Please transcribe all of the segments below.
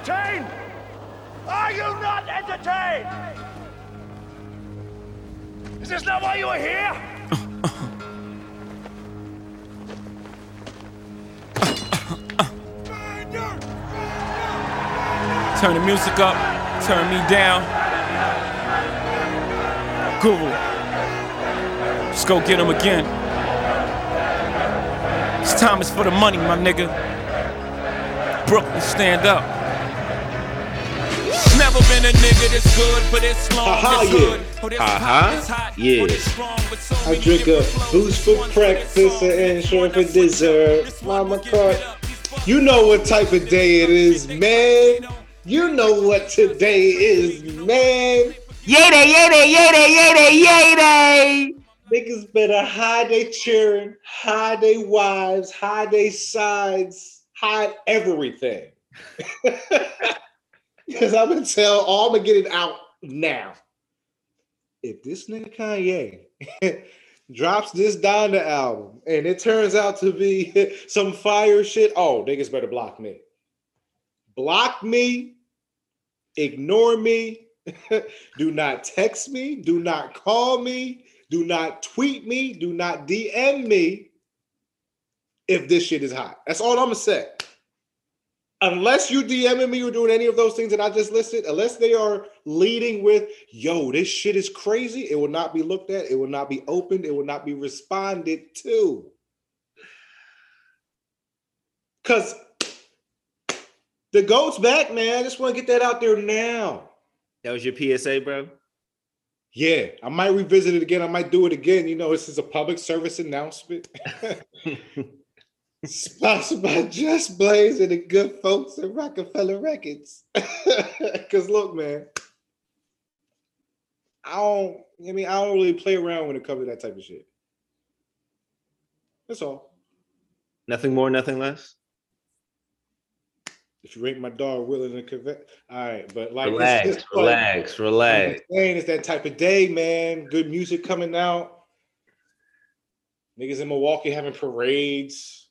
entertained? Are you not entertained? Is this not why you are here? Turn the music up, turn me down. Guru. Let's go get him again. This time is for the money, my nigga. Brooklyn, stand up. Never been a nigga this good for this long. Ha-ha, this yeah. good. Oh, this Ha-ha, pop is hot. Oh, yeah. Strong, so I drink a niggas boost for One breakfast and short for dessert. Mama will give Cart. it up. These fuck- You know what type of day it is, man. You know what today is, man. Yay day, yay day, yay day, yay day, yay day. Niggas better hide they cheering, hide they wives, hide they sides, hide everything. Because I'm gonna tell all I'm gonna get it out now. If this nigga Kanye drops this Donda album and it turns out to be some fire shit, oh niggas better block me. Block me, ignore me, do not text me, do not call me, do not tweet me, do not DM me if this shit is hot. That's all I'm gonna say. Unless you DMing me or doing any of those things that I just listed, unless they are leading with, yo, this shit is crazy, it will not be looked at, it will not be opened, it will not be responded to. Cause the goat's back, man. I just want to get that out there now. That was your PSA, bro. Yeah, I might revisit it again. I might do it again. You know, this is a public service announcement. Sponsored by Just Blaze and the good folks at Roc-A-Fella Records. Because look, man, I don't. I mean, I don't really play around when it comes to that type of shit. That's all. Nothing more, nothing less. If you rate my dog willing to convey, all right. But like, Relax, just like- relax, I'm relax. saying it's that type of day, man. Good music coming out. Niggas in Milwaukee having parades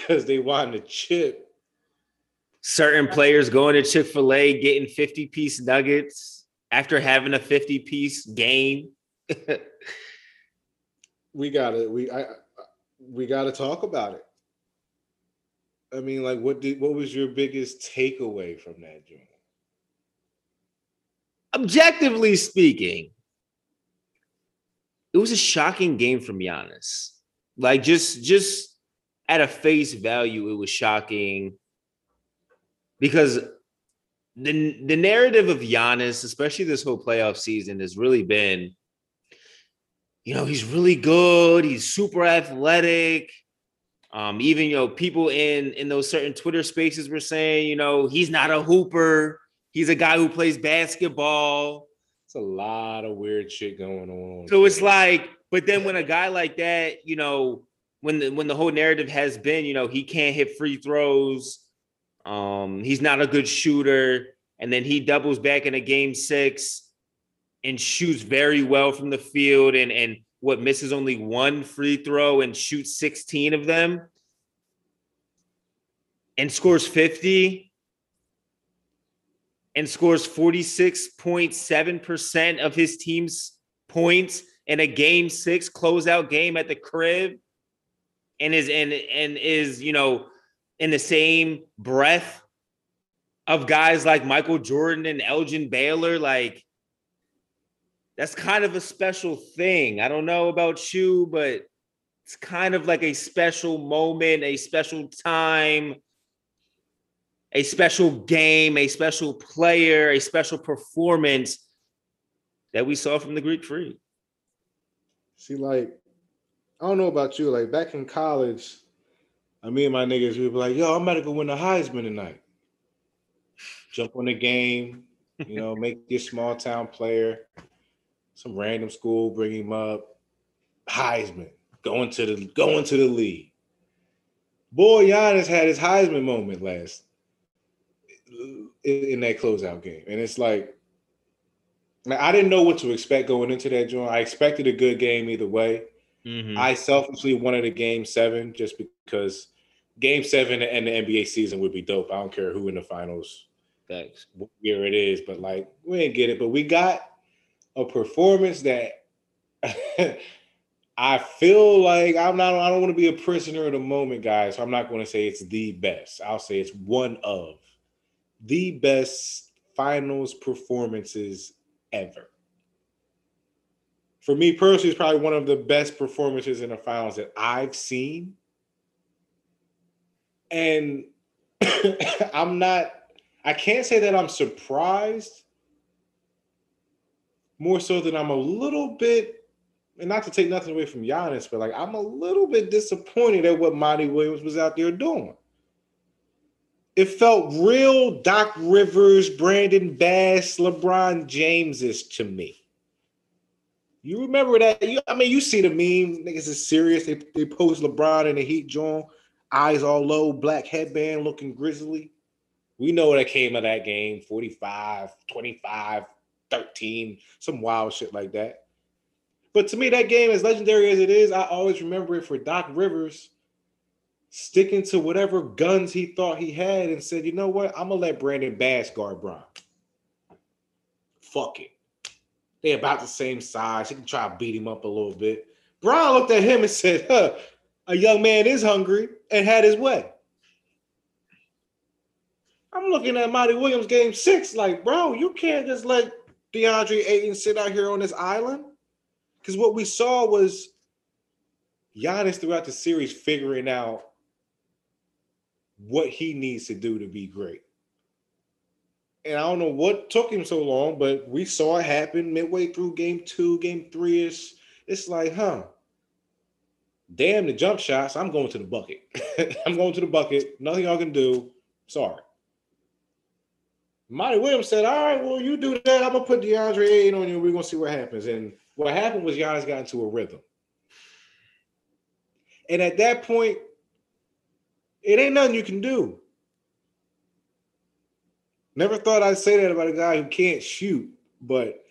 because they want to chip. Certain players going to Chick fil A getting 50 piece nuggets after having a 50 piece game. We gotta we I I- we gotta talk about it. I mean, like, what did what was your biggest takeaway from that joint? Objectively speaking, it was a shocking game from Giannis. Like just just at a face value, it was shocking because the the narrative of Giannis, especially this whole playoff season, has really been, you know, he's really good, he's super athletic. Um, even you know, people in in those certain Twitter spaces were saying, you know, he's not a hooper, he's a guy who plays basketball. It's a lot of weird shit going on. So it's like, but then when a guy like that, you know, when the when the whole narrative has been, you know, he can't hit free throws, um, he's not a good shooter, and then he doubles back in a game six and shoots very well from the field and and what misses only one free throw and shoots 16 of them and scores 50 and scores 46.7% of his team's points in a game six closeout game at the crib and is and and is you know in the same breath of guys like Michael Jordan and Elgin Baylor like that's kind of a special thing. I don't know about you, but it's kind of like a special moment, a special time, a special game, a special player, a special performance that we saw from the Greek Freak. See, like, I don't know about you. Like back in college, I me and my niggas, we be like, yo, I'm about to go win the Heisman tonight. Jump on the game, you know, make your small town player, some random school, bring him up. Heisman, going to the going to the league. Boy, Giannis had his Heisman moment last in, in that closeout game. And it's like, I didn't know what to expect going into that joint. I expected a good game either way. Mhm. I selfishly wanted a game seven just because Game seven and the NBA season would be dope. I don't care who in the finals, Thanks. what year it is, but like we didn't get it. But we got a performance that I feel like I'm not. I don't want to be a prisoner of the moment, guys. So I'm not going to say it's the best. I'll say it's one of the best finals performances ever. For me personally, it's probably one of the best performances in the finals that I've seen. And I'm not, I can't say that I'm surprised. More so than I'm a little bit, and not to take nothing away from Giannis, but like I'm a little bit disappointed at what Monty Williams was out there doing. It felt real Doc Rivers, Brandon Bass, LeBron James-ish to me. You remember that? You, I mean, you see the meme, niggas is serious. They, they post LeBron in the Heat joint, eyes all low, black headband looking grizzly. We know that came of that game 45, 25, 13, some wild shit like that. But to me, that game, as legendary as it is, I always remember it for Doc Rivers sticking to whatever guns he thought he had and said, you know what? I'm gonna let Brandon Bass guard Bron. Fuck it. They about the same size. He can try to beat him up a little bit. Bron looked at him and said, huh, a young man is hungry and had his way. I'm looking at Monty Williams game six, like, bro, you can't just let DeAndre Ayton sit out here on this island. Because what we saw was Giannis throughout the series figuring out what he needs to do to be great. And I don't know what took him so long, but we saw it happen midway through game two, game three ish. It's like, huh? Damn the jump shots. I'm going to the bucket. I'm going to the bucket. Nothing y'all can do. Sorry. Monty Williams said, All right, well, you do that. I'm gonna put DeAndre Ayton on you. We're gonna see what happens. And what happened was Giannis got into a rhythm. And at that point, it ain't nothing you can do. Never thought I'd say that about a guy who can't shoot, but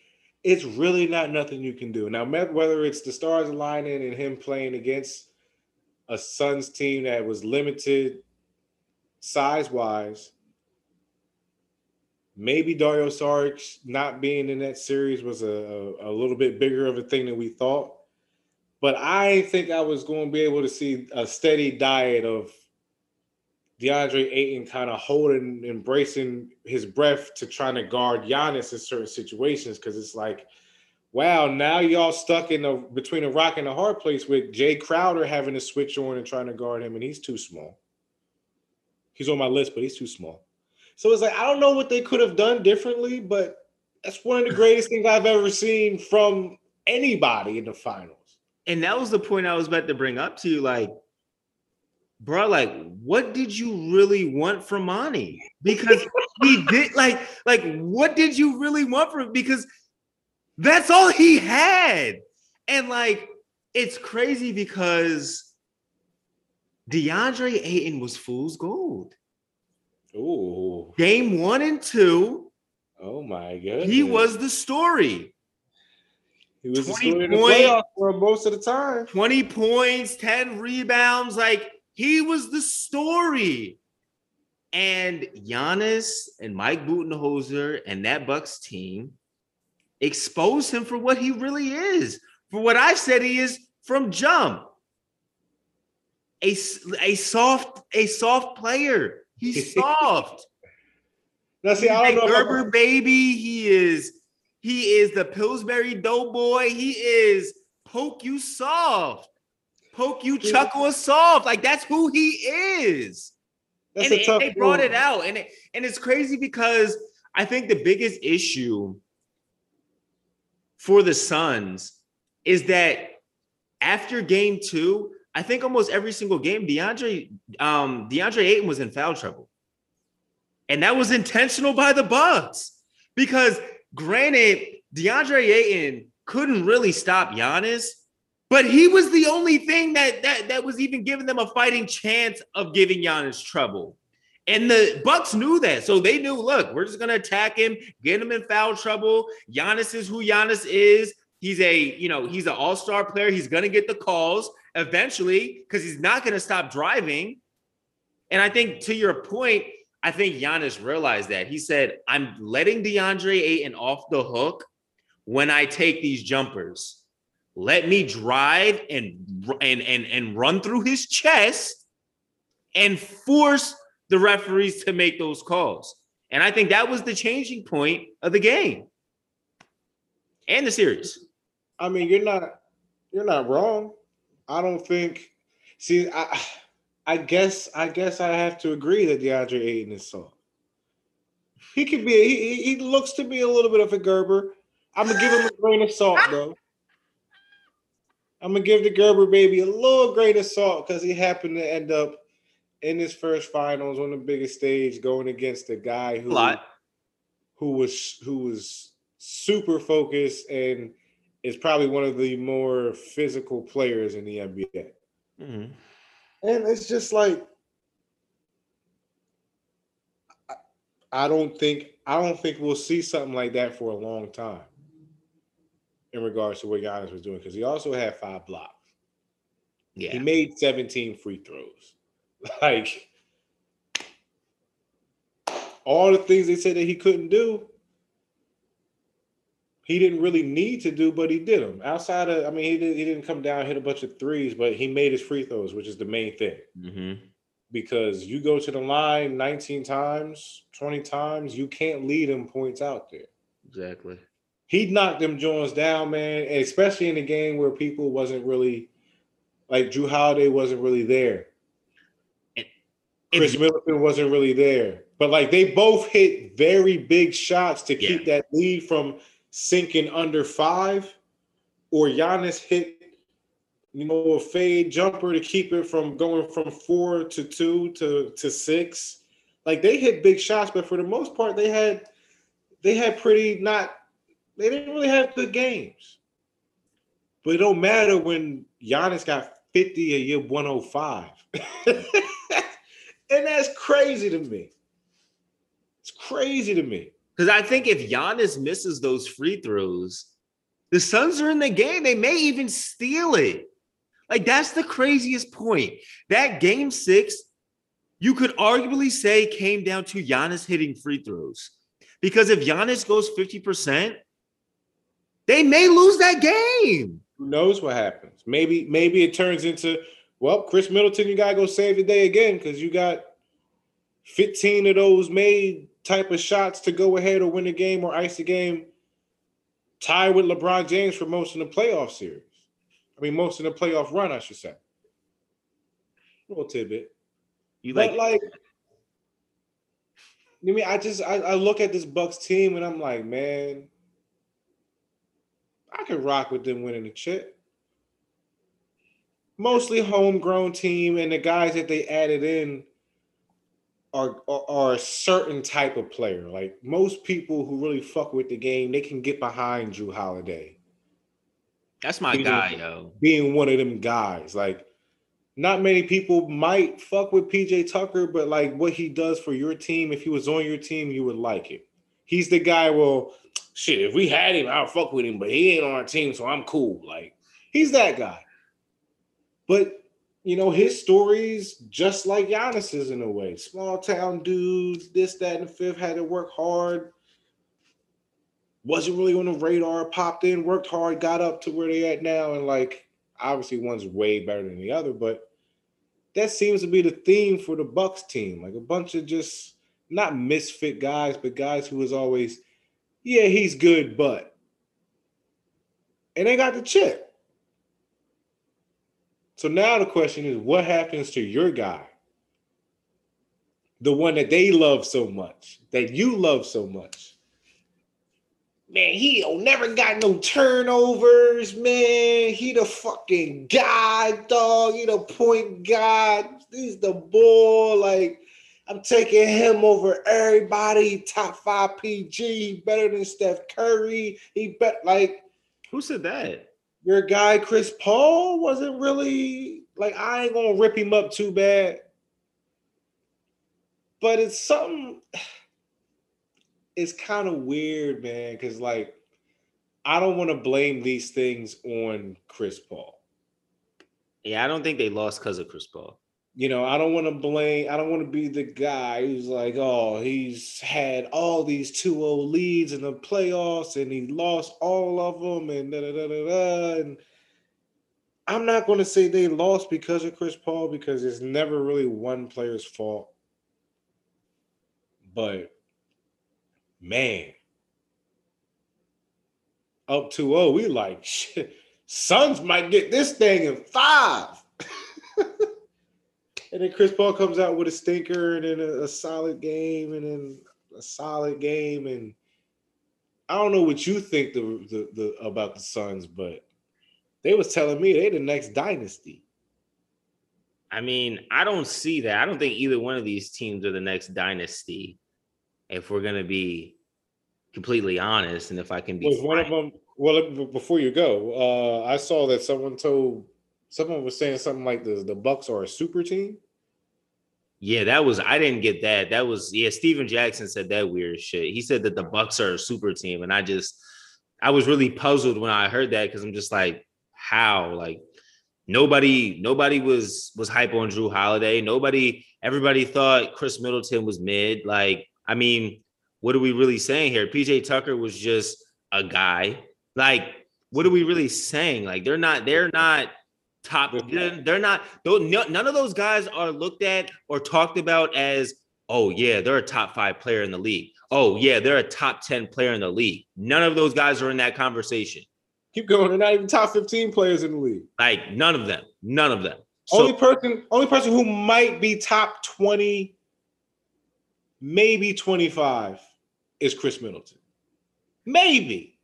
it's really not nothing you can do. Now, whether it's the stars aligning and him playing against a Suns team that was limited size wise, maybe Dario Saric not being in that series was a, a, a, little bit bigger of a thing than we thought. But I think I was going to be able to see a steady diet of DeAndre Ayton kind of holding, embracing his breath to trying to guard Giannis in certain situations because it's like, wow, now y'all stuck in the between a rock and a hard place with Jae Crowder having to switch on and trying to guard him, and he's too small. He's on my list, but he's too small. So it's like I don't know what they could have done differently, but that's one of the greatest things I've ever seen from anybody in the finals. And that was the point I was about to bring up to you. Like, bro, like, what did you really want from Monty? Because he did like, like, what did you really want from him? Because that's all he had. And like, it's crazy because DeAndre Ayton was fool's gold. Oh, game one and two. Oh my god, he was the story. He was 20 the story for most of the time. 20 points, 10 rebounds. Like he was the story. And Giannis and Mike Budenholzer and that Bucks team exposed him for what he really is, for what I've said he is from jump. A, a soft, a soft player He's soft. now, see, I don't know. Gerber baby. He is. He is the Pillsbury Doughboy. He is poke you soft, poke you chuckle soft. Like that's who he is. That's and, and they brought it out, and it, and it's crazy because I think the biggest issue for the Suns is that after game two, I think almost every single game, DeAndre um, DeAndre Ayton was in foul trouble, and that was intentional by the Bucks. Because, granted, DeAndre Ayton couldn't really stop Giannis, but he was the only thing that that that was even giving them a fighting chance of giving Giannis trouble. And the Bucks knew that. So they knew, look, we're just gonna attack him, get him in foul trouble. Giannis is who Giannis is. He's a, you know, he's an all-star player. He's gonna get the calls eventually because he's not to stop driving. And I think to your point, I think Giannis realized that. He said, I'm letting DeAndre Ayton off the hook when I take these jumpers. Let me drive and and and, and run through his chest and force the referees to make those calls. And I think that was the changing point of the game and the series. I mean, you're not you're not wrong. I don't think. See, I I guess I guess I have to agree that DeAndre Ayton is soft. He could be. He, he looks to be a little bit of a Gerber. I'm gonna give him a grain of salt, bro. I'm gonna give the Gerber baby a little grain of salt because he happened to end up in his first finals on the biggest stage, going against a guy who A who was who was super focused and is probably one of the more physical players in the NBA. Mhm. And it's just like I- I don't think I don't think we'll see something like that for a long time in regards to what Giannis was doing because he also had five blocks. Yeah. He made 17 free throws. Like all the things they said that he couldn't do, he didn't really need to do, but he did them. Outside of, I mean, he, did, he didn't come down, hit a bunch of threes, but he made his free throws, which is the main thing. Mhm. Because you go to the line 19 times, 20 times, you can't lead him points out there. Exactly. He knocked them Jones down, man, and especially in a game where people wasn't really like Jrue Holiday wasn't really there. Khris Middleton wasn't really there. But like they both hit very big shots to keep that lead from sinking under five, or Giannis hit, you know, a fade jumper to keep it from going from four to two to, to six. Like they hit big shots, but for the most part, they had they had pretty not they didn't really have good games. But it don't matter when Giannis got 50 a year 105. and that's crazy to me. It's crazy to me. Because I think if Giannis misses those free throws, the Suns are in the game. They may even steal it. Like that's the craziest point. That game six, you could arguably say came down to Giannis hitting free throws. Because if Giannis goes 50%, they may lose that game. Who knows what happens? Maybe, maybe it turns into, well, Khris Middleton, you gotta go save the day again because you got 15 of those made type of shots to go ahead or win the game or ice the game. Tie with LeBron James for most of the playoff series. I mean, most of the playoff run, I should say. little tidbit. You But like, like, I mean, I just I, I look at this Bucks team and I'm like, man, I could rock with them winning the chip. Mostly homegrown team, and the guys that they added in are, are are a certain type of player. Like most people who really fuck with the game, they can get behind Jrue Holiday that's my He guy, yo. being one of them guys. Like, not many people might fuck with PJ Tucker, but like what he does for your team, if he was on your team, you would like it. He's the guy. Well, shit, if we had him, I'll fuck with him, but he ain't on our team, so I'm cool. Like, he's that guy. But you know, his stories just like Giannis's in a way. Small town dudes, this, that, and the fifth had to work hard. Wasn't really on the radar, popped in, worked hard, got up to where they at now, and like obviously one's way better than the other, but that seems to be the theme for the Bucks team. Like a bunch of just not misfit guys, but guys who was always, yeah, he's good, but and they got the chip. So now the question is, what happens to your guy? The one that they love so much, that you love so much. Man, he never got no turnovers, man. He the fucking guy, dog. He the point guard. He's the ball. Like, I'm taking him over everybody. Top five PG. Better than Steph Curry. He bet like Who said that? your guy Chris Paul wasn't really like I ain't gonna rip him up too bad. But it's something it's kind of weird, man, because like I don't want to blame these things on Chris Paul. Yeah, I don't think they lost because of Chris Paul. You know, I don't want to blame, I don't want to be the guy who's like, oh, he's had all these 2 0 leads in the playoffs and he lost all of them and da da da da da. And I'm not going to say they lost because of Chris Paul because it's never really one player's fault. But man, up 2 0, we like, shit, Suns might get this thing in five. and then Chris Paul comes out with a stinker and then a, a solid game and then a solid game. And I don't know what you think the, the, the about the Suns, but they was telling me they the next dynasty. I mean, I don't see that. I don't think either one of these teams are the next dynasty. If we're gonna be completely honest, and if I can be Was one of them? Well, before you go, uh, I saw that someone told someone was saying something like the the Bucks are a super team. Yeah, that was I didn't get that. That was yeah, Stephen Jackson said that weird shit. He said that the Bucks are a super team, and I just I was really puzzled when I heard that because I'm just like, how? Like nobody nobody was was hype on Jrue Holiday. Nobody, everybody thought Khris Middleton was mid. Like, I mean, what are we really saying here? PJ Tucker was just a guy. Like, what are we really saying? Like, they're not, they're not top, they're, they're not, though none of those guys are looked at or talked about as, oh yeah, they're a top five player in the league. Oh yeah, they're a top 10 player in the league. None of those guys are in that conversation. Keep going. They're not even top fifteen players in the league. Like none of them. None of them. So, only person, only person who might be top twenty, maybe twenty five, is Khris Middleton. Maybe,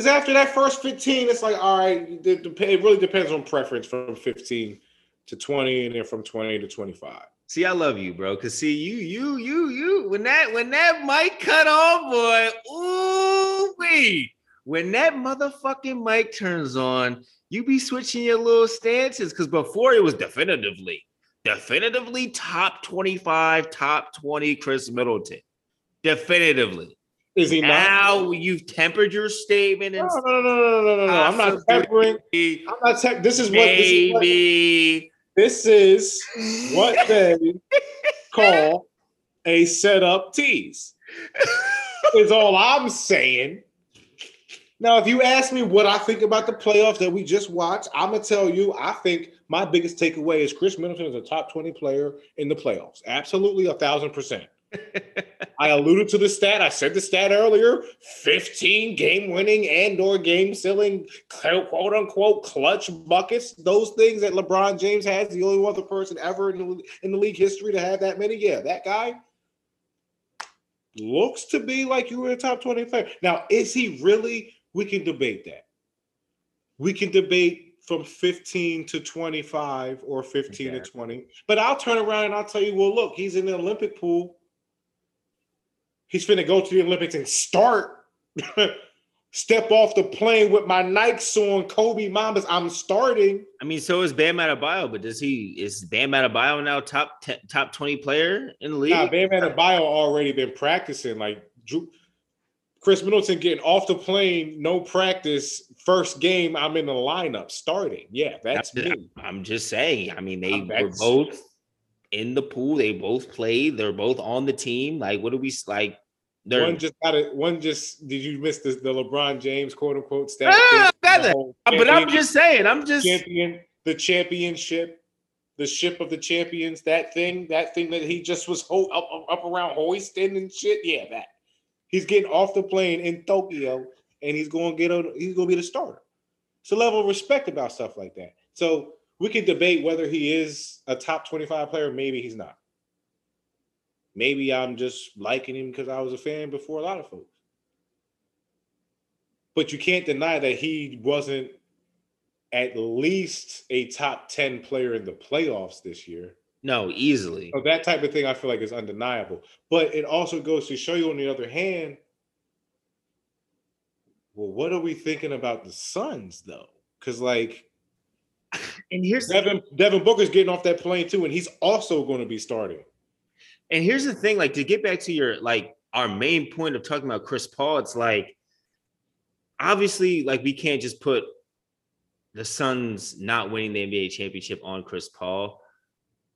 because after that first fifteen, it's like all right. It, it really depends on preference from fifteen to twenty, and then from twenty to twenty five. See, I love you, bro. Cause see, you, you, you, you. When that, when that mic cut off, boy, ooh wee. When that motherfucking mic turns on, you be switching your little stances. Cause before it was definitively, definitively top twenty-five, top twenty, Khris Middleton. Definitively. Is he not? Now you've tempered your statement No, and no, no, no, no, no, no, no. I'm not tempering. I'm not tep- This is what this is. What, maybe. this is what they call a setup tease. is all I'm saying. Now, if you ask me what I think about the playoffs that we just watched, I'm gonna tell you I think my biggest takeaway is Khris Middleton is a top 20 player in the playoffs. Absolutely a thousand percent. I alluded to the stat. I said the stat earlier: 15 game winning and or game sealing quote unquote clutch buckets. Those things that LeBron James has, the only other person ever in the, in the league history to have that many. Yeah, that guy looks to be like you were a top 20 player. Now, is he really? We can debate that. We can debate from 15 to 25 or 15 Okay. to 20. But I'll turn around and I'll tell you, well, look, he's in the Olympic pool. He's finna go to the Olympics and start. Step off the plane with my Nikes on, Kobe Mambas. I'm starting. I mean, so is Bam Adebayo, but does he is Bam Adebayo now top 10, top twenty player in the league? Nah, Bam Adebayo already been practicing. Like Jrue, Khris Middleton getting off the plane, no practice. First game, I'm in the lineup starting. Yeah, that's I'm, me. I'm just saying. I mean, they I'm were both in the pool. They both played. They're both on the team. Like, what do we like? They're One just got it. One just did you miss the, the LeBron James quote unquote stat? Ah, thing? got The that. whole but I'm just saying. I'm just champion, the championship, the ship of the champions. That thing, that thing that he just was ho- up, up, up around hoisting and shit. Yeah, that he's getting off the plane in Tokyo, and he's going to get on. He's going to be the starter. It's a level of respect about stuff like that. So we can debate whether he is a top twenty-five player. Maybe he's not. Maybe I'm just liking him because I was a fan before a lot of folks. But you can't deny that he wasn't at least a top 10 player in the playoffs this year. no easily. So that type of thing I feel like is undeniable. But it also goes to show you on the other hand, well, what are we thinking about the Suns though? Because like And here's the Devin Devin Booker's getting off that plane too, and he's also going to be starting. And here's the thing, like to get back to your like our main point of talking about Chris Paul, it's like obviously like we can't just put the Suns not winning the NBA championship on Chris Paul.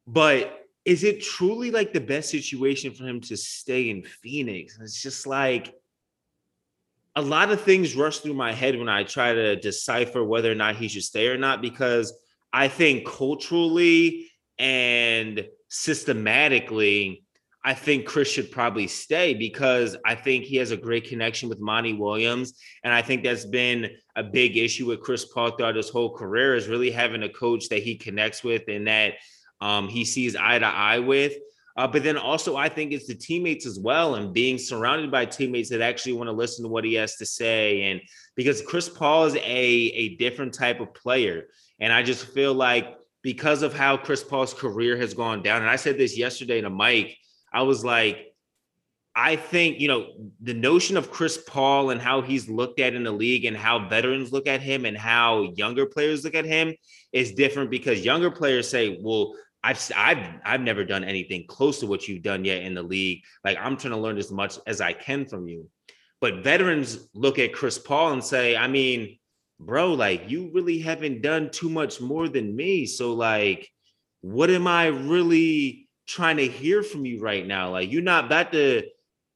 But is it truly like the best situation for him to stay in Phoenix? It's just like a lot of things rush through my head when I try to decipher whether or not he should stay or not, because I think culturally and systematically, I think Chris should probably stay because I think he has a great connection with Monty Williams. And I think that's been a big issue with Chris Paul throughout his whole career is really having a coach that he connects with and that um, he sees eye to eye with. Uh, but then also, I think it's the teammates as well, and being surrounded by teammates that actually want to listen to what he has to say. And because Chris Paul is a, a different type of player. And I just feel like because of how Chris Paul's career has gone down, and I said this yesterday to Mike, I was like, I think, you know, the notion of Chris Paul and how he's looked at in the league and how veterans look at him and how younger players look at him is different because younger players say, well, I've I've I've never done anything close to what you've done yet in the league. Like I'm trying to learn as much as I can from you. But veterans look at Chris Paul and say, I mean, bro, like you really haven't done too much more than me. So like, what am I really trying to hear from you right now? Like you're not about to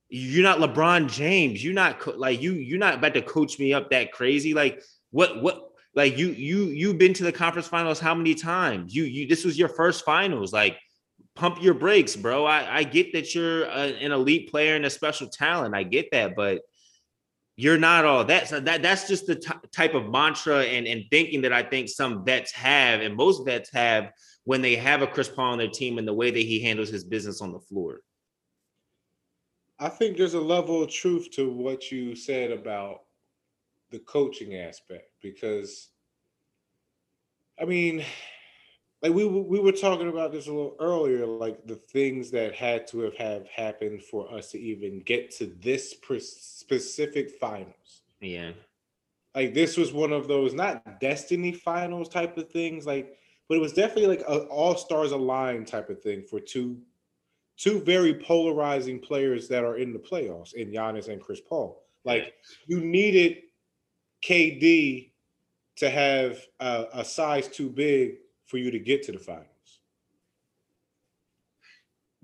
you're not LeBron James. You're not like you you're not about to coach me up that crazy. Like what what like you you you've been to the conference finals how many times? You you this was your first finals. Like pump your brakes, bro. I I get that you're a, an elite player and a special talent. I get that, but you're not all that. So that that's just the t- type of mantra and and thinking that I think some vets have, and most vets have when they have a Chris Paul on their team and the way that he handles his business on the floor. I think there's a level of truth to what you said about the coaching aspect because I mean, like we we were talking about this a little earlier, like the things that had to have have happened for us to even get to this specific finals. Yeah, like this was one of those not destiny finals type of things, like, but it was definitely like a all stars aligned type of thing for two two very polarizing players that are in the playoffs in Giannis and Chris Paul. Like you needed KD to have a, a size too big for you to get to the finals.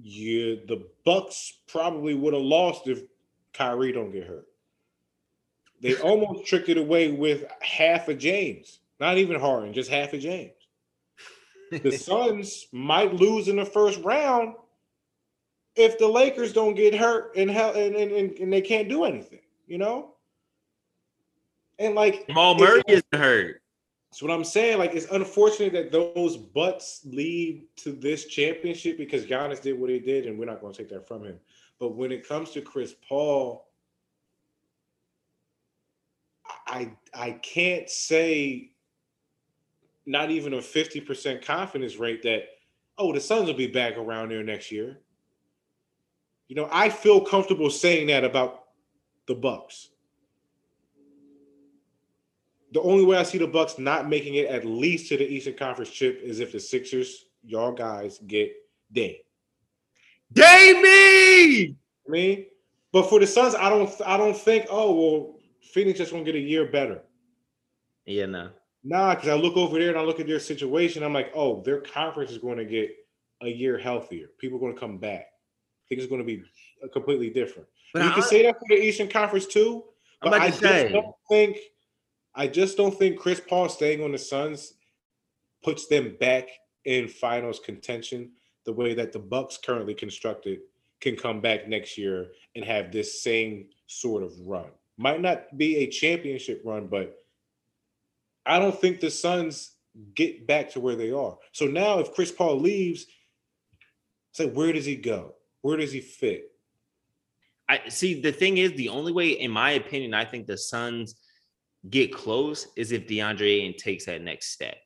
You the Bucks probably would have lost if Kyrie don't get hurt. They almost tricked it away with half of James, not even Harden, just half of James. The Suns might lose in the first round if the Lakers don't get hurt and hell and, and, and they can't do anything, you know? And like Jamal Murray isn't hurt. That's what I'm saying. Like it's unfortunate that those butts lead to this championship because Giannis did what he did, and we're not going to take that from him. But when it comes to Chris Paul, I I can't say not even a 50% confidence rate that oh the Suns will be back around there next year. You know, I feel comfortable saying that about the Bucks the only way I see the Bucks not making it at least to the Eastern Conference chip is if the Sixers, y'all guys, get Dame. Damie! I mean, but for the Suns, I don't I don't think, oh well, Phoenix just gonna get a year better. Yeah, no. Nah, because I look over there and I look at their situation, I'm like, oh, their conference is going to get a year healthier. People are going to come back. I think it's going to be completely different. But you I, can say that for the Eastern Conference too. But I just don't think I just don't think Chris Paul staying on the Suns puts them back in finals contention the way that the Bucks currently constructed can come back next year and have this same sort of run. Might not be a championship run, but I don't think the Suns get back to where they are. So now if Chris Paul leaves, say like where does he go? Where does he fit? I see the thing is the only way, in my opinion, I think the Suns get close is if DeAndre Ayton takes that next step.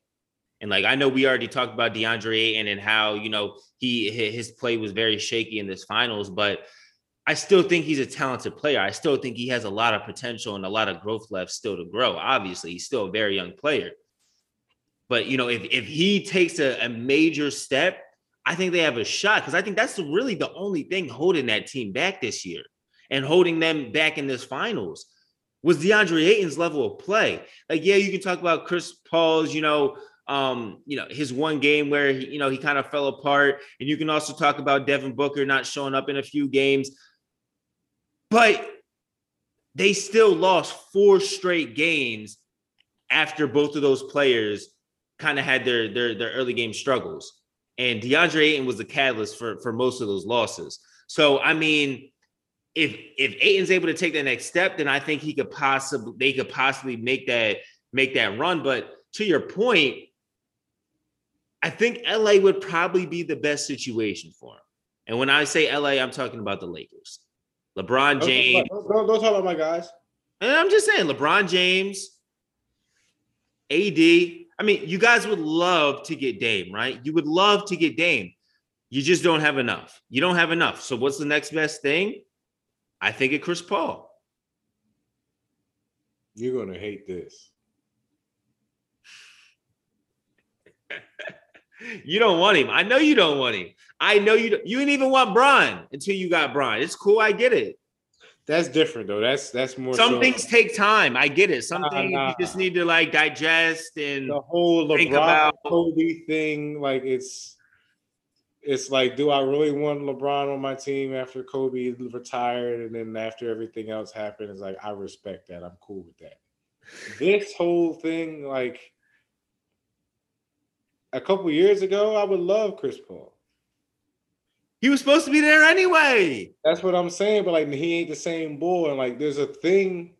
And like I know we already talked about DeAndre Ayton and how you know he his play was very shaky in this finals, but I still think he's a talented player. I still think he has a lot of potential and a lot of growth left still to grow. Obviously, he's still a very young player. But you know, if if he takes a, a major step, I think they have a shot because I think that's really the only thing holding that team back this year and holding them back in this finals was DeAndre Ayton's level of play. Like, yeah, you can talk about Chris Paul's, you know, um, you know, his one game where he, you know, he kind of fell apart. And you can also talk about Devin Booker not showing up in a few games. But they still lost four straight games after both of those players kind of had their, their their early game struggles. And DeAndre Ayton was the catalyst for, for most of those losses. So I mean, if if Ayton's able to take the next step, then I think he could possibly they could possibly make that make that run. But to your point, I think LA would probably be the best situation for him. And when I say LA, I'm talking about the Lakers. LeBron James. Don't, don't, don't talk about my guys. And I'm just saying, LeBron James, AD. I mean, you guys would love to get Dame, right? You would love to get Dame. You just don't have enough. You don't have enough. So what's the next best thing? I think it Chris Paul. You're gonna hate this. you don't want him. I know you don't want him. I know you. Don't, you didn't even want Bron until you got Bron. It's cool. I get it. That's different though. That's that's more. Some so- things take time. I get it. Some Nah, things nah. you just need to like digest and the whole think LeBron about- Kobe thing. Like it's it's like, do I really want LeBron on my team after Kobe retired and then after everything else happened? It's like I respect that. I'm cool with that. This whole thing, like a couple years ago, I would love Chris Paul. he was supposed to be there anyway. That's what I'm saying, but like he ain't the same boy. And like there's a thing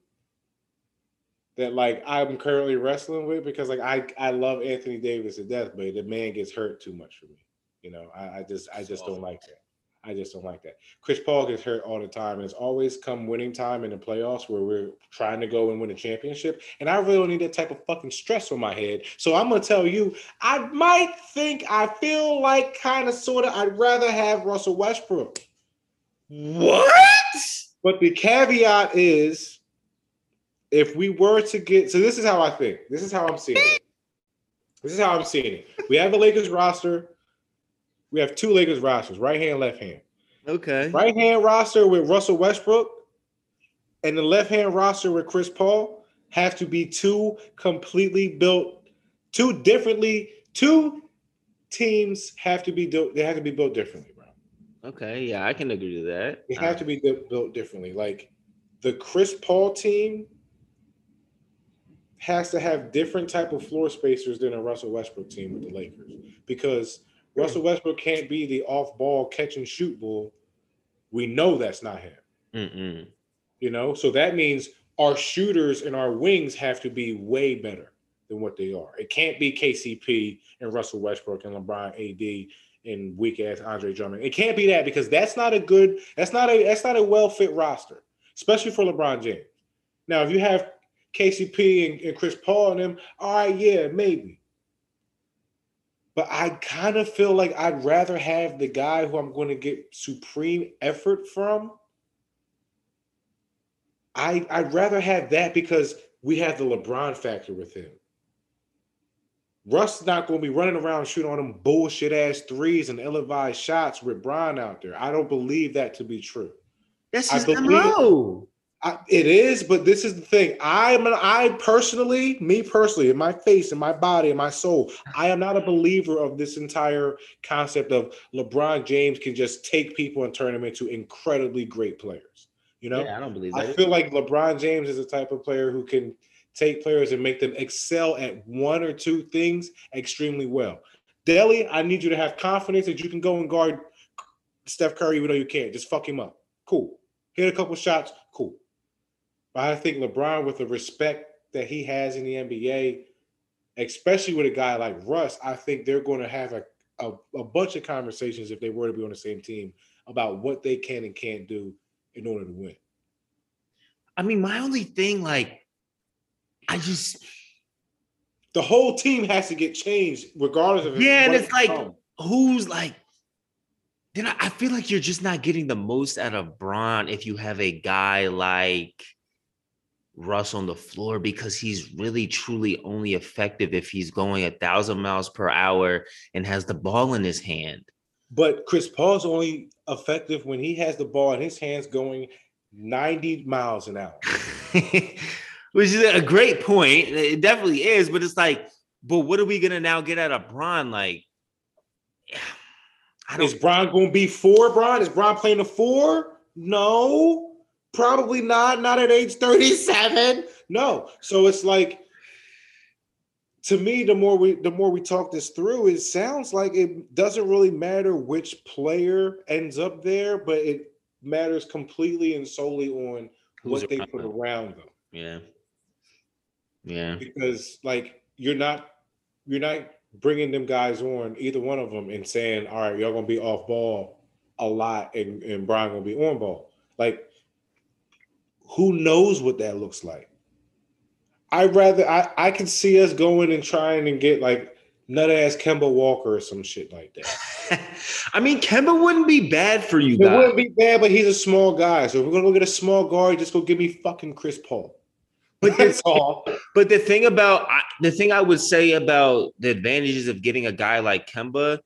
that like I'm currently wrestling with because like I I love Anthony Davis to death, but the man gets hurt too much for me. You know, I, I just I just don't like that. I just don't like that. Chris Paul gets hurt all the time, and it's always come winning time in the playoffs where we're trying to go and win a championship. And I really don't need that type of fucking stress on my head. So I'm gonna tell you, I might think I feel like kind of sort of I'd rather have Russell Westbrook. What? But the caveat is if we were to get so this is how I think. This is how I'm seeing it. This is how I'm seeing it. We have a Lakers roster. We have two Lakers rosters, right hand, left hand. Okay. Right hand roster with Russell Westbrook and the left hand roster with Chris Paul have to be two completely built, two differently, two teams have to be built, they have to be built differently, bro. Okay. Yeah, I can agree to that. They uh, have to be built differently. Like the Chris Paul team has to have different type of floor spacers than a Russell Westbrook team with the Lakers because Russell Westbrook can't be the off-ball catch and shoot bull. We know that's not him. Mm-mm. You know, so that means our shooters and our wings have to be way better than what they are. It can't be KCP and Russell Westbrook and LeBron AD and weak ass Andre Drummond. It can't be that because that's not a good, that's not a that's not a well fit roster, especially for LeBron James. Now, if you have KCP and, and Chris Paul and them, all right, yeah, maybe. But I kind of feel like I'd rather have the guy who I'm going to get supreme effort from I I'd rather have that because we have the LeBron factor with him. Russ not going to be running around shooting on them bullshit ass threes and ill-advised shots with Bron out there. I don't believe that to be true. That's his MO. I, it is, but this is the thing. I'm an, I personally, me personally, in my face, in my body, in my soul, I am not a believer of this entire concept of LeBron James can just take people and turn them into incredibly great players. You know, yeah, I don't believe that. I feel like LeBron James is the type of player who can take players and make them excel at one or two things extremely well. Delhi, I need you to have confidence that you can go and guard Steph Curry, even though you can't. Just fuck him up. Cool. Hit a couple shots. I think LeBron, with the respect that he has in the NBA, especially with a guy like Russ, I think they're going to have a, a, a bunch of conversations if they were to be on the same team about what they can and can't do in order to win. I mean, my only thing, like, I just the whole team has to get changed regardless of Yeah, and it's like- who's like then I, I feel like you're just not getting the most out of Bron if you have a guy like Russ on the floor because he's really truly only effective if he's going a thousand miles per hour and has the ball in his hand. but Chris Paul's only effective when he has the ball in his hands going 90 miles an hour. Which is a great point. It definitely is, but it's like But what are we gonna now get out of Bron? Like, I Is. Bron going to be four, Bron? Is Bron playing a four? No, probably not. Not at age 37. No. So it's like, to me, the more we the more we talk this through, it sounds like it doesn't really matter which player ends up there, but it matters completely and solely on Who's what they put them. around them. Yeah. Yeah. because like you're not you're not bringing them guys on either one of them and saying all right y'all gonna be off ball a lot and, and Bron gonna be on ball like who knows what that looks like? I'd rather i i can see us going and trying and get like nut ass kemba walker or some shit like that. I mean, Kemba wouldn't be bad for you it wouldn't be bad but he's a small guy. So if we're gonna go get a small guard just go give me fucking chris paul. But that's the, all. but the thing about the thing I would say about the advantages of getting a guy like Kemba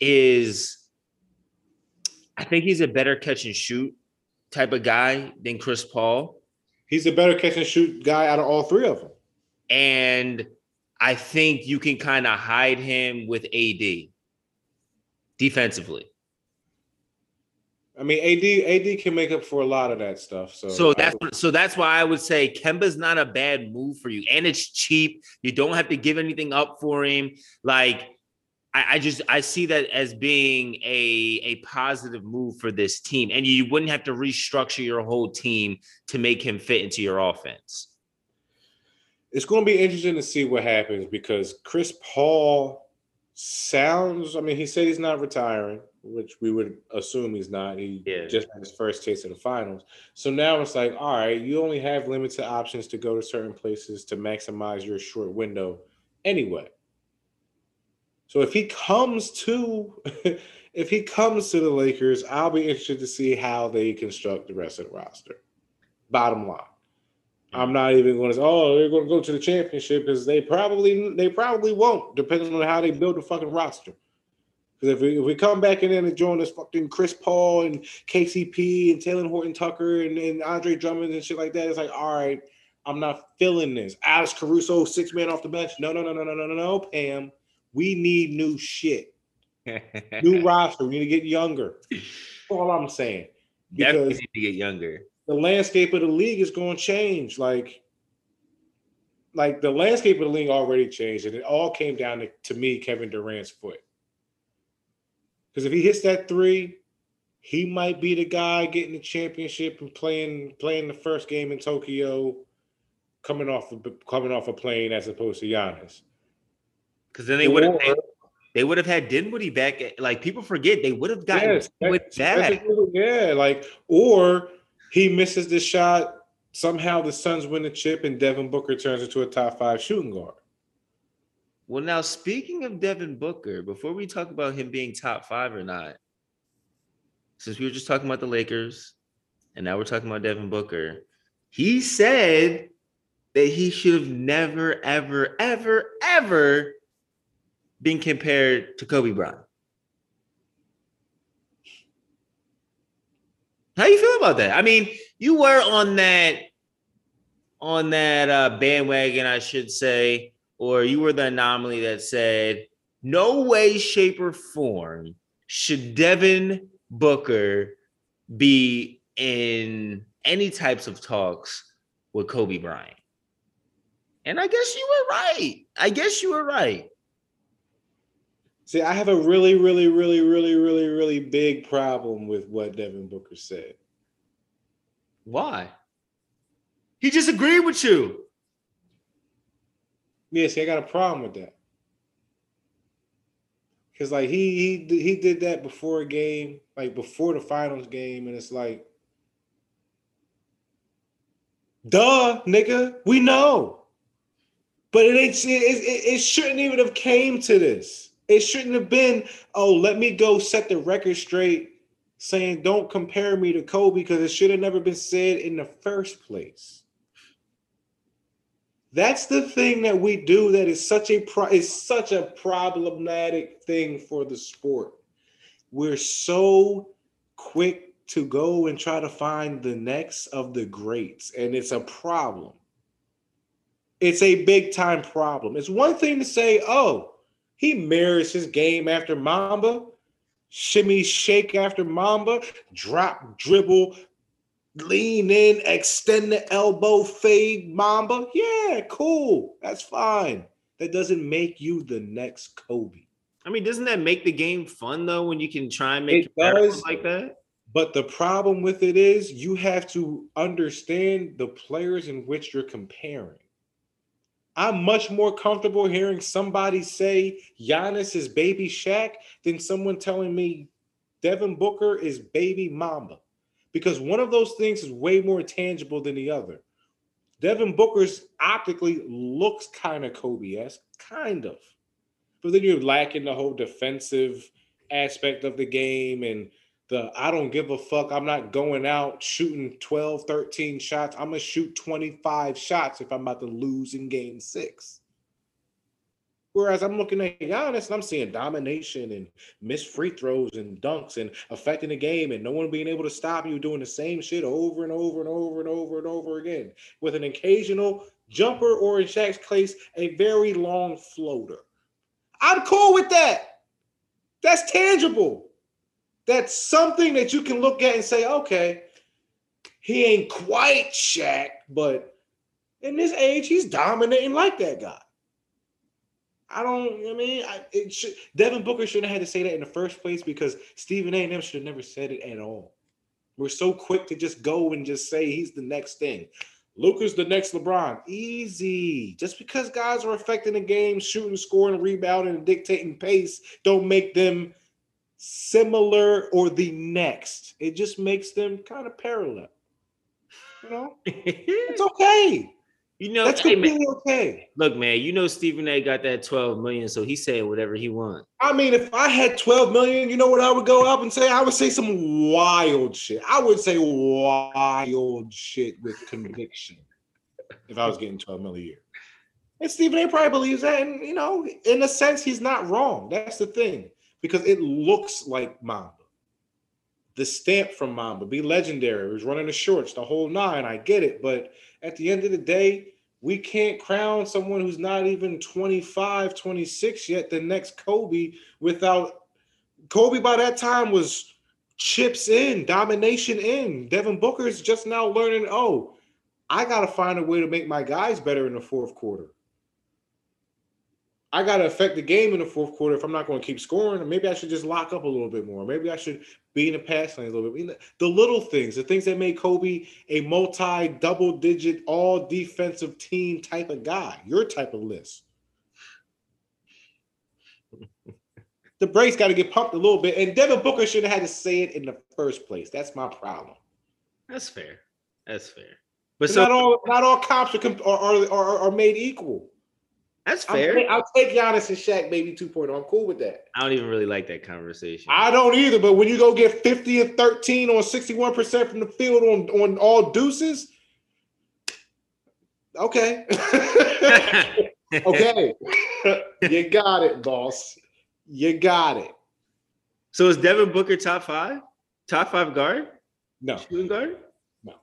is, I think he's a better catch and shoot type of guy than Chris Paul. he's a better catch and shoot guy out of all three of them And I think you can kind of hide him with AD defensively. I mean, AD AD can make up for a lot of that stuff. So, So that's would- so that's why I would say Kemba's not a bad move for you, and it's cheap. You don't have to give anything up for him. Like I, I just I see that as being a a positive move for this team, and you wouldn't have to restructure your whole team to make him fit into your offense. it's going to be interesting to see what happens because Chris Paul sounds. I mean, he said he's not retiring, which we would assume he's not. He Yeah. just had his first taste of the finals. So now it's like, all right, you only have limited options to go to certain places to maximize your short window, anyway. So if he comes to, if he comes to the Lakers, I'll be interested to see how they construct the rest of the roster. Bottom line. I'm mm-hmm. not even going to. Oh, they're going to go to the championship because they probably they probably won't, depending on how they build the fucking roster. Because if we if we come back in there and join this fucking Chris Paul and KCP and Talen Horton Tucker and, and Andre Drummond and shit like that, it's like, all right, I'm not feeling this. Alex Caruso, six man off the bench. No, no, no, no, no, no, no, no, Pam. We need new shit, new roster. We need to get younger. That's all I'm saying. Definitely Because need to get younger. the landscape of the league is going to change. Like, like the landscape of the league already changed, and it all came down to, to me, Kevin Durant's foot. Because if he hits that three, he might be the guy getting the championship and playing playing the first game in Tokyo, coming off of, coming off a plane as opposed to Giannis. Because then they would have they would have had Dinwiddie back. Like people forget they would have gotten Yes, back. yeah, like or he misses the shot. Somehow the Suns win the chip, and Devin Booker turns into a top five shooting guard. Well, now speaking of Devin Booker, before we talk about him being top five or not, since we were just talking about the Lakers, and now we're talking about Devin Booker, he said that he should have never, ever, ever, ever been compared to Kobe Bryant. How you feel about that? I mean, you were on that on that uh, bandwagon, I should say, or you were the anomaly that said, no way, shape, or form should Devin Booker be in any types of talks with Kobe Bryant. And I guess you were right. I guess you were right. See, I have a really, really, really, really, really, really big problem with what Devin Booker said. Why? He just agreed with you. Yeah, see, I got a problem with that. Cause like he he he did that before a game, like before the finals game, and it's like, duh, nigga, we know. But it ain't. It, it, it shouldn't even have came to this. It shouldn't have been. Oh, let me go set the record straight, saying don't compare me to Kobe because it should have never been said in the first place. That's the thing that we do that is such a pro- is such a problematic thing for the sport. We're so quick to go and try to find the next of the greats, and it's a problem. It's a big time problem. It's one thing to say, oh, he mirrors his game after Mamba, shimmy shake after Mamba, drop, dribble, lean in, extend the elbow, fade Mamba. Yeah, cool. That's fine. That doesn't make you the next Kobe. I mean, doesn't that make the game fun though when you can try and make It does. like that? But the problem with it is you have to understand the players in which you're comparing. I'm much more comfortable hearing somebody say Giannis is baby Shaq than someone telling me Devin Booker is baby Mamba. Because one of those things is way more tangible than the other. Devin Booker's optically looks kind of Kobe-esque, kind of. But then you're lacking the whole defensive aspect of the game and the I don't give a fuck. I'm not going out shooting 12, 13 shots. I'm gonna shoot 25 shots if I'm about to lose in game six. Whereas I'm looking at Giannis and I'm seeing domination and missed free throws and dunks and affecting the game and no one being able to stop you doing the same shit over and over and over and over and over again with an occasional jumper or in Shaq's case, a very long floater. I'm cool with that. That's tangible that's something that you can look at and say, okay, he ain't quite Shaq, but in this age, he's dominating like that guy. I don't. I mean, I, it should, Devin Booker shouldn't have had to say that in the first place because Stephen A. and them should have never said it at all. We're so quick to just go and just say he's the next thing. Luka's the next LeBron. Easy. Just because guys are affecting the game, shooting, scoring, rebounding, and dictating pace, don't make them similar or the next. It just makes them kind of parallel. You know, it's okay. you know, That's hey, man, completely okay. look, man, you know Stephen A got that 12 million, so he saying whatever he wants. I mean, if I had 12 million, you know what I would go up and say? I would say some wild shit. I would say wild shit with conviction if I was getting 12 million a year. And Stephen A probably believes that. And, you know, in a sense, he's not wrong. That's the thing because it looks like Mamba. The stamp from Mamba, be legendary. He was running the shorts, the whole nine. I get it. But at the end of the day, we can't crown someone who's not even 25, 26 yet the next Kobe without Kobe by that time was chips in, domination in. Devin Booker's just now learning, oh, I got to find a way to make my guys better in the fourth quarter. I got to affect the game in the fourth quarter if I'm not going to keep scoring. Maybe I should just lock up a little bit more. Maybe I should be in the pass lane a little bit. The little things, the things that made Kobe a multi double digit, all defensive team type of guy, your type of list. the brakes got to get pumped a little bit. And Devin Booker should have had to say it in the first place. That's my problem. That's fair. That's fair. But But so not all not all cops are, comp- are, are, are, are made equal. That's fair. I'll take Giannis and Shaq maybe 2.0. I'm cool with that. I don't even really like that conversation. I don't either, but when you go get 50 and 13 on 61% from the field on, on all deuces, okay. okay. you got it, boss. You got it. so is Devin Booker top five? Top five guard? No, Shooting guard? no.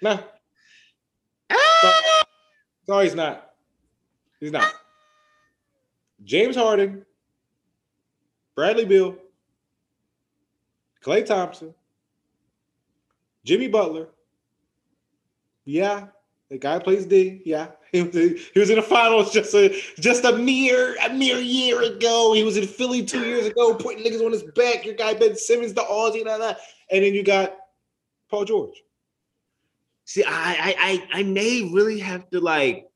No, ah! He's not. He's not. James Harden, Bradley Beal, Klay Thompson, Jimmy Butler. Yeah, the guy plays D. Yeah, he was, he was in the finals just a just a mere a mere year ago. He was in Philly two years ago, putting niggas on his back. Your guy Ben Simmons, the Aussie, da, da. and then you got Paul George. See, I, I I I may really have to like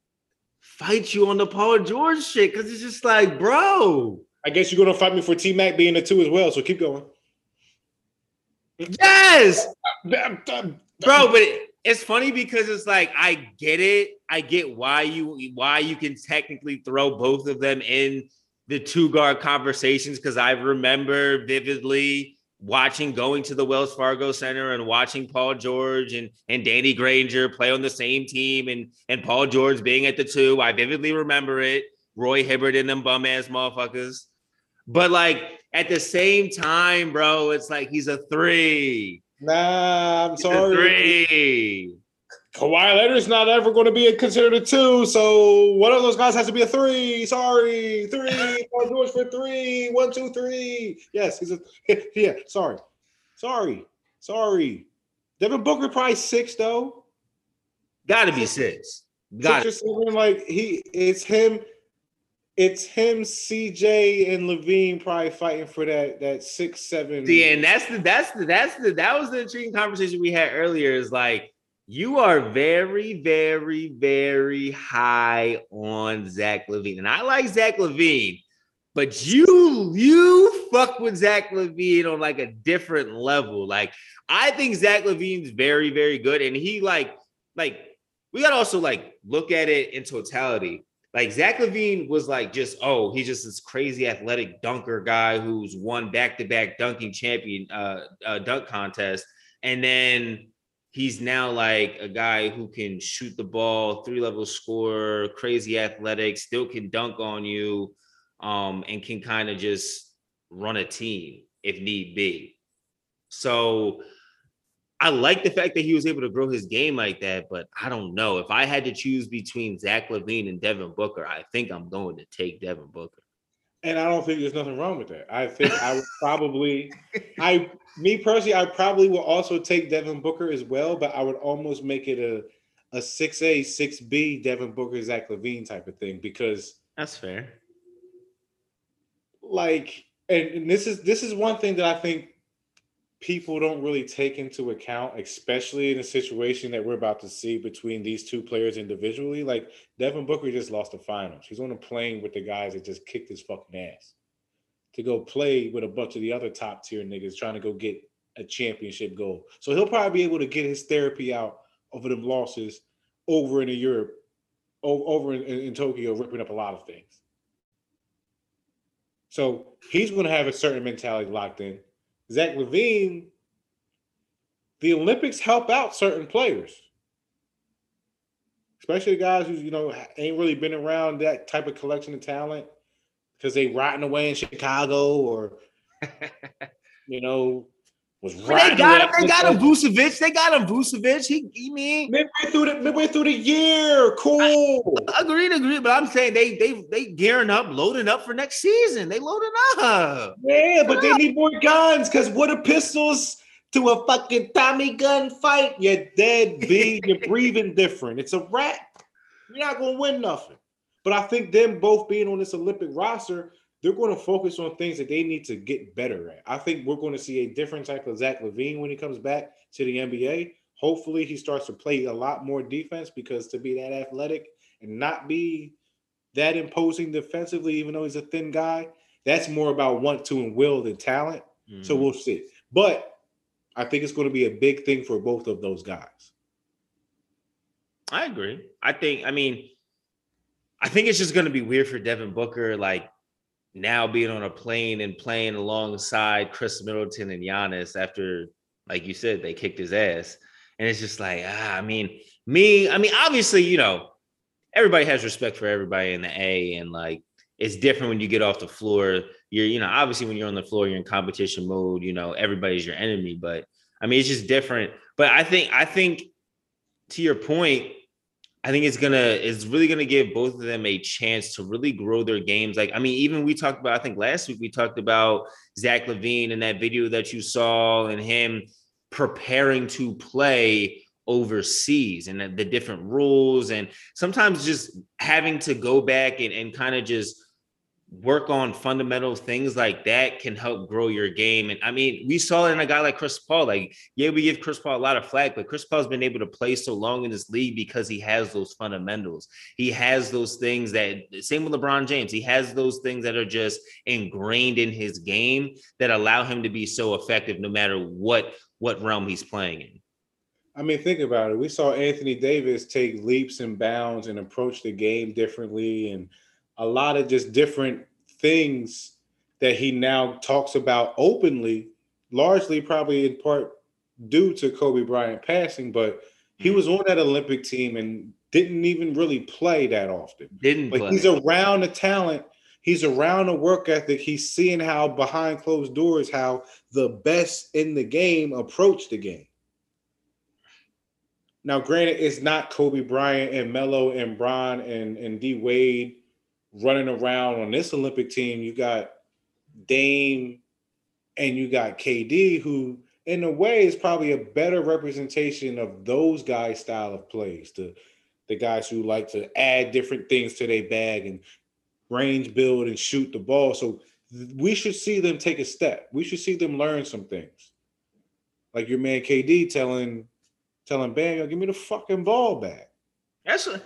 fight you on the Paul George shit because it's just like, bro. I guess you're gonna fight me for T Mac being a two as well. So keep going. Yes, bro. But it, it's funny because it's like I get it. I get why you why you can technically throw both of them in the two guard conversations because I remember vividly watching going to the Wells Fargo Center and watching Paul George and and Danny Granger play on the same team and and Paul George being at the two. I vividly remember it. Roy Hibbert and them bum ass motherfuckers. But like at the same time, bro, it's like he's a three. Nah, I'm He's sorry. three. Kawhi Leonard's not ever going to be considered a two, so one of those guys has to be a three. Sorry, three. Paul George for three. One, two, three. Yes, he's a yeah. Sorry, sorry, sorry. Devin Booker probably six though. Got to be six. Got Six seven, like he, it's him, it's him, CJ and LaVine probably fighting for that that six seven. Yeah, and that's the that's the that's the that was the intriguing conversation we had earlier. Is like you are very, very, very high on Zach LaVine, and I like Zach LaVine, but you you fuck with Zach LaVine on like a different level. Like I think Zach LaVine's very, very good, and he like like we gotta also like look at it in totality. Like Zach LaVine was like just oh he's just this crazy athletic dunker guy who's won back to back dunking champion uh, uh dunk contest, and then he's now like a guy who can shoot the ball, three level scorer, crazy athletic, still can dunk on you, um, and can kind of just run a team if need be. So I like the fact that he was able to grow his game like that, but I don't know. If I had to choose between Zach LaVine and Devin Booker, I think I'm going to take Devin Booker. And I don't think there's nothing wrong with that. I think I would probably, I, me personally, I probably will also take Devin Booker as well, but I would almost make it a, a six A, six B Devin Booker, Zach LaVine type of thing because, That's fair. like, and, and this is this is one thing that I think people don't really take into account, especially in a situation that we're about to see between these two players individually. Like Devin Booker just lost the finals. He's on a plane with the guys that just kicked his fucking ass to go play with a bunch of the other top tier niggas trying to go get a championship goal. So he'll probably be able to get his therapy out over them losses over in Europe, over in, in Tokyo, ripping up a lot of things. So he's going to have a certain mentality locked in. Zach LaVine, the Olympics help out certain players, especially guys who you know ain't really been around that type of collection of talent because they rotting away in Chicago or you know was They got him. They got him. Vucevic. They got him. Vucevic. He, he mean, midway through the midway through the year. Cool. agreed, agreed. But I'm saying they they they gearing up, loading up for next season. They loading up. Yeah, but they need more guns because what are pistols to a fucking Tommy gun fight? You're dead, B. You're breathing different. It's a wrap. You're not gonna win nothing. But I think them both being on this Olympic roster, they're going to focus on things that they need to get better at. I think we're going to see a different type of Zach LaVine when he comes back to the NBA. Hopefully, he starts to play a lot more defense because to be that athletic and not be that imposing defensively, even though he's a thin guy, that's more about want to and will than talent. So Mhm. we'll see. But I think it's going to be a big thing for both of those guys. I agree. I think, I mean, I think it's just going to be weird for Devin Booker, like now being on a plane and playing alongside Khris Middleton and Giannis after, like you said, they kicked his ass. And it's just like, ah, I mean, me, I mean, obviously, you know, everybody has respect for everybody in the A, and like it's different when you get off the floor. You're, you know, obviously when you're on the floor, you're in competition mode, you know, everybody's your enemy, but I mean, it's just different. But I think, I think to your point, I think it's gonna it's really gonna give both of them a chance to really grow their games. Like, I mean, even we talked about, I think last week we talked about Zach LaVine and that video that you saw and him preparing to play overseas and the, different rules and sometimes just having to go back and, and kind of just work on fundamental things like that can help grow your game. And I mean, we saw it in a guy like Chris Paul. Like, yeah, we give Chris Paul a lot of flack, but Chris Paul's been able to play so long in this league because he has those fundamentals. He has those things that same with LeBron James. He has those things that are just ingrained in his game that allow him to be so effective no matter what what realm he's playing in. I mean, think about it. We saw Anthony Davis take leaps and bounds and approach the game differently, and a lot of just different things that he now talks about openly, largely probably in part due to Kobe Bryant passing, but he mm. was on that Olympic team and didn't even really play that often. Didn't But play. he's around the talent. He's around the work ethic. He's seeing how behind closed doors, how the best in the game approach the game. Now, granted, it's not Kobe Bryant and Melo and Bron and, and D Wade running around on this Olympic team. You got Dame and you got KD, who in a way is probably a better representation of those guys' style of plays. The the guys who like to add different things to their bag and range build and shoot the ball. So we should see them take a step. We should see them learn some things. Like your man KD telling telling Bam, give me the fucking ball back. That's what.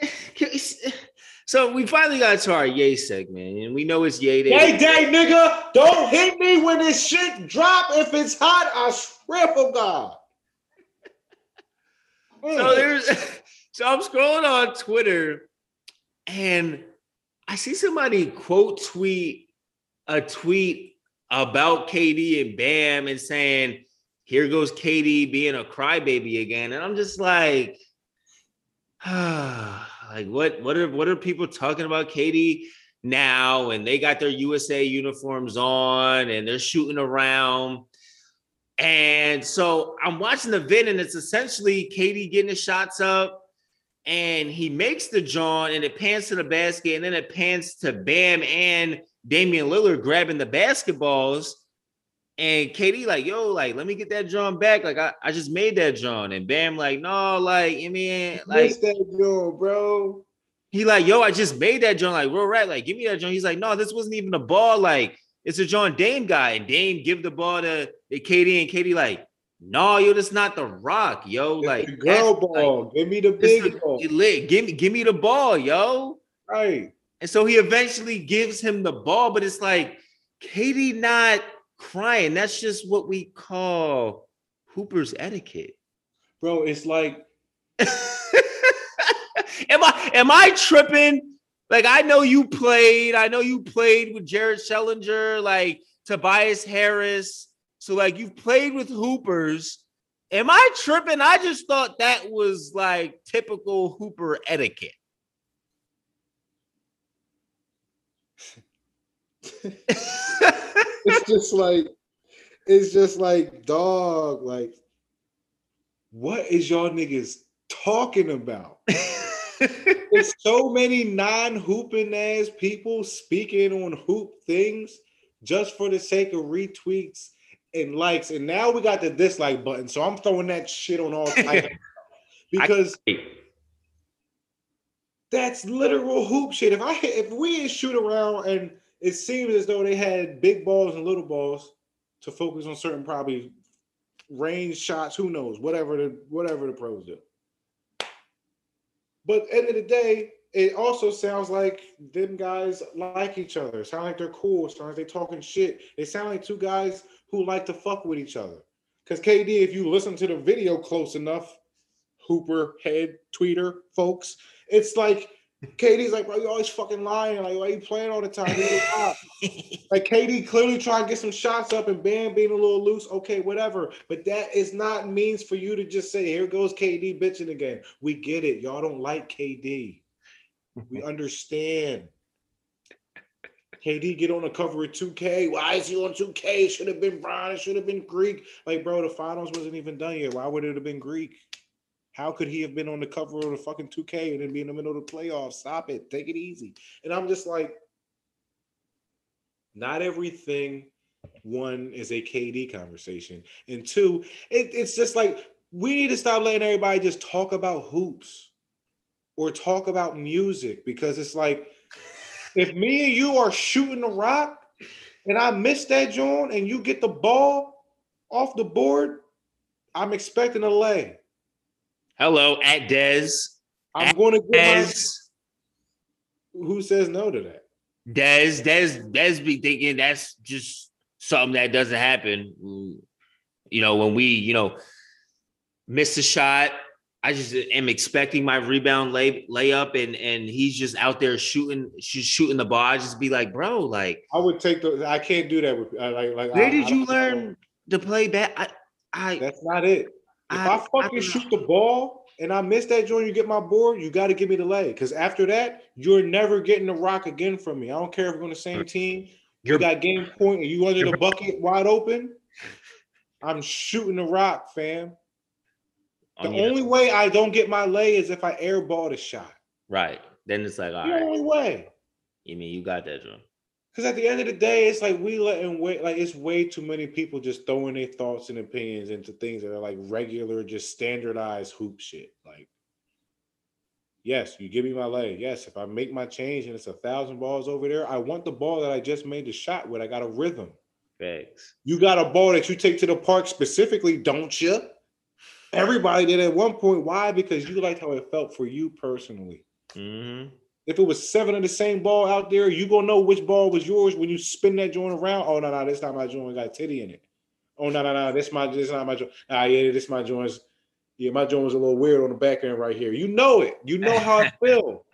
So we finally got to our yay segment, and we know it's yay day. Hey, day, nigga, don't hit me when this shit drop. If it's hot, I swear for God. So there's, so I'm scrolling on Twitter, and I see somebody quote tweet a tweet about KD and Bam and saying, "Here goes KD being a crybaby again," and I'm just like, ah. Like what? What are what are people talking about KD now? And they got their USA uniforms on, and they're shooting around. And so I'm watching the vid, and it's essentially KD getting the shots up, and he makes the John, and it pans to the basket, and then it pans to Bam and Damian Lillard grabbing the basketballs. And KD, like, yo, like, let me get that John back. Like, I, I just made that John. And Bam, like, no, like, I mean, like, Miss that joint, bro. he like, yo, I just made that John. Like, real right. Like, give me that John. He's like, no, this wasn't even a ball. Like, it's a John Dame guy. And Dame give the ball to, to KD. And KD, like, no, yo, that's not the rock, yo. It's Like, the girl ball. like, Give me the big is- ball. lit. Give me, give me the ball, yo. Right. And so he eventually gives him the ball, but it's like KD not crying. That's just what we call Hooper's etiquette. Bro, it's like am I am I tripping? Like I know you played, I know you played with Jared Schellinger, like Tobias Harris. So like you've played with Hoopers. Am I tripping? I just thought that was like typical Hooper etiquette. it's just like it's just like dog like what is y'all niggas talking about? There's so many non-hooping ass people speaking on hoop things just for the sake of retweets and likes. And now we got the dislike button so i'm throwing that shit on all types because that's literal hoop shit. If i if we shoot around and it seems as though they had big balls and little balls to focus on certain probably range shots. Who knows? Whatever the whatever the pros do. But end of the day, it also sounds like them guys like each other. Sound like they're cool. Sound like they talking shit. They sound like two guys who like to fuck with each other. Because KD, if you listen to the video close enough, Hooper head tweeter folks, it's like KD's like, bro, you always fucking lying. Like, why you playing all the time? You a cop." like KD clearly trying to get some shots up and Bam being a little loose. Okay, whatever. But that is not means for you to just say, here goes KD bitching again. We get it. Y'all don't like KD. We understand. KD get on the cover of 2K. Why is he on 2K? It should have been Brian. It should have been Greek. Like, bro, the finals wasn't even done yet. Why would it have been Greek? How could he have been on the cover of the fucking 2K and then be in the middle of the playoffs? Stop it. Take it easy. And I'm just like, not everything, one, is a KD conversation. And two, it, it's just like we need to stop letting everybody just talk about hoops or talk about music because it's like if me and you are shooting the rock and I miss that joint and you get the ball off the board, I'm expecting a lay. Hello, at Dez. I'm going to my, Dez. who says no to that? Dez, Dez, Dez be thinking that's just something that doesn't happen. You know, when we, you know, miss a shot, I just am expecting my rebound lay layup, and and he's just out there shooting, sh- shooting the ball. I just be like, bro, like, I would take the. I can't do that with like like. where I- did I you learn to play bat? I, I, That's not it. If I, I- I fucking don't shoot the ball and I miss that joint, you get my board. You got to give me the lay because after that, you're never getting the rock again from me. I don't care if we're on the same team. You You're- got game point and you under the bucket wide open. I'm shooting the rock, fam. The on your- only way I don't get my lay is if I airball the shot. right. Then it's like, all The right. only way. You mean you got that, John? Because at the end of the day, it's like we letting wait. Like it's way too many people just throwing their thoughts and opinions into things that are like regular, just standardized hoop shit. Like, yes, you give me my lay. Yes, if I make my change and it's a thousand balls over there, I want the ball that I just made the shot with. I got a rhythm. Facts. You got a ball that you take to the park specifically, don't you? Everybody did at one point. Why? Because you liked how it felt for you personally. Mm-hmm. If it was seven of the same ball out there, you gonna know which ball was yours when you spin that joint around. Oh no, no, this not my joint. Got titty in it. Oh no, no, no, this my this not my joint. Ah, yeah, this my joint. Yeah, my joint was a little weird on the back end right here. You know it. You know how it feel.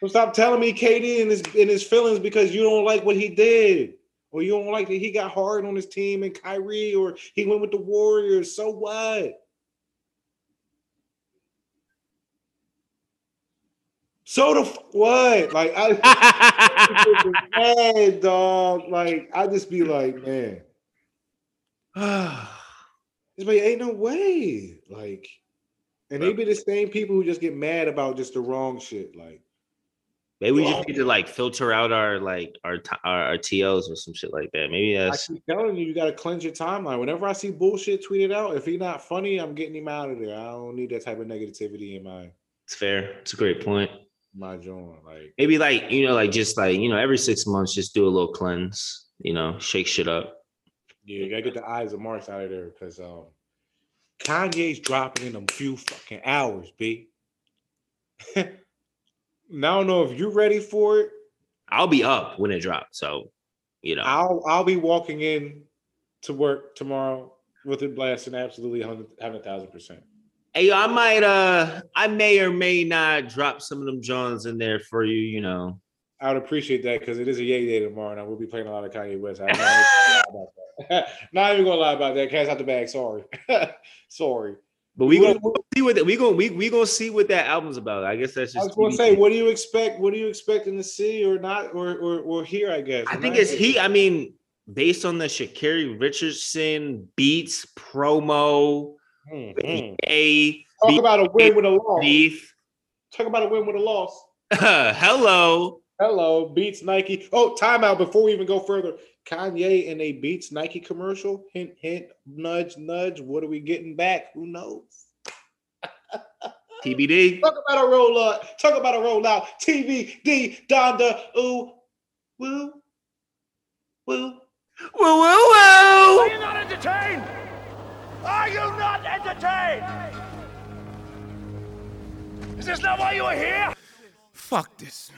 So stop telling me KD and his in his feelings because you don't like what he did, or you don't like that he got hard on his team and Kyrie, or he went with the Warriors. So what? So the f- what? Like I mad, dog. Like I just be like, man, it's like ain't no way. Like, and they be the same people who just get mad about just the wrong shit. Like, Maybe we just need to like filter out our like our our, our TOs or some shit like that. Maybe I that's keep telling you, you gotta cleanse your timeline. Whenever I see bullshit tweeted out, if he's not funny, I'm getting him out of there. I don't need that type of negativity in my it's fair. It's a great point. My joint. Like, Maybe like you know, like just like you know, every six months, just do a little cleanse. You know, shake shit up. yeah, you gotta get the eyes of Marks out of there because um, Kanye's dropping in a few fucking hours, b. now I don't know if you're ready for it. I'll be up when it drops. So, you know, I'll I'll be walking in to work tomorrow with it blasting absolutely hundred hundred thousand percent. Hey, I might uh, I may or may not drop some of them Johns in there for you. You know, I would appreciate that because it is a yay day tomorrow, and I will be playing a lot of Kanye West. I'm not, even gonna lie about that. not even gonna lie about that. Cash out the bag. Sorry, sorry. but we gonna we'll see what that, we gonna we we gonna see what that album's about. I guess that's I just. was gonna say, what do you expect? What are you expecting to see or not, or or, or hear? I guess. I think it's he. I mean, based on the Sha'Carri Richardson beats promo, Hmm, hmm. a Talk about a win with a loss. beef. Talk about a win with a loss. Hello. Hello, Beats Nike. Oh, timeout before we even go further. Kanye in a Beats Nike commercial. Hint, hint, nudge, nudge. What are we getting back? Who knows? TBD. Talk about a roll up. Talk about a rollout. TVD, Donda, ooh, woo, woo. Woo woo Are woo. you not entertained? Are you not entertained? Is this not why you are here? Fuck this.